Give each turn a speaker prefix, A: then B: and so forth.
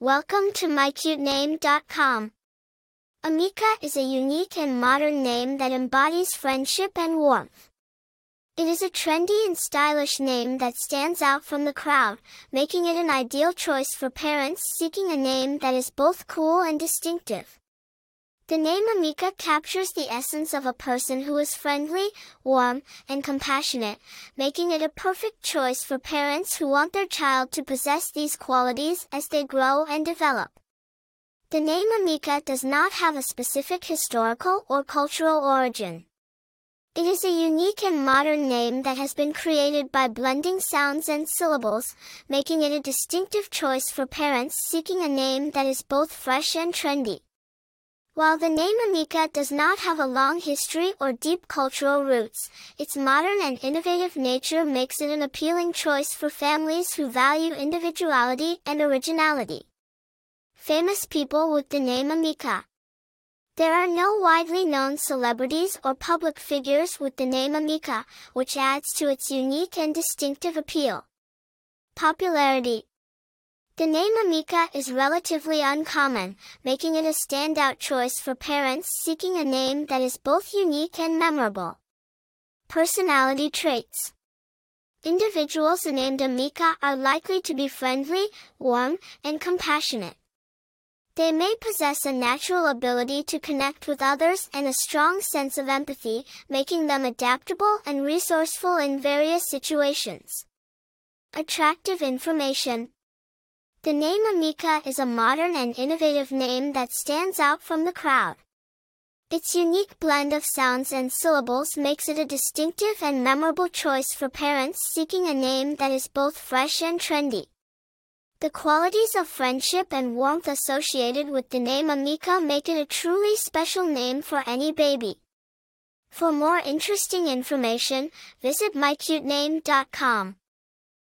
A: Welcome to mycutename.com. Ameka is a unique and modern name that embodies friendship and warmth. It is a trendy and stylish name that stands out from the crowd, making it an ideal choice for parents seeking a name that is both cool and distinctive. The name Ameka captures the essence of a person who is friendly, warm, and compassionate, making it a perfect choice for parents who want their child to possess these qualities as they grow and develop. The name Ameka does not have a specific historical or cultural origin. It is a unique and modern name that has been created by blending sounds and syllables, making it a distinctive choice for parents seeking a name that is both fresh and trendy. While the name Ameka does not have a long history or deep cultural roots, its modern and innovative nature makes it an appealing choice for families who value individuality and originality. Famous people with the name Ameka. There are no widely known celebrities or public figures with the name Ameka, which adds to its unique and distinctive appeal. Popularity the name Ameka is relatively uncommon, making it a standout choice for parents seeking a name that is both unique and memorable. Personality traits. Individuals named Ameka are likely to be friendly, warm, and compassionate. They may possess a natural ability to connect with others and a strong sense of empathy, making them adaptable and resourceful in various situations. Attractive information. The name Ameka is a modern and innovative name that stands out from the crowd. Its unique blend of sounds and syllables makes it a distinctive and memorable choice for parents seeking a name that is both fresh and trendy. The qualities of friendship and warmth associated with the name Ameka make it a truly special name for any baby. For more interesting information, visit mycutename.com.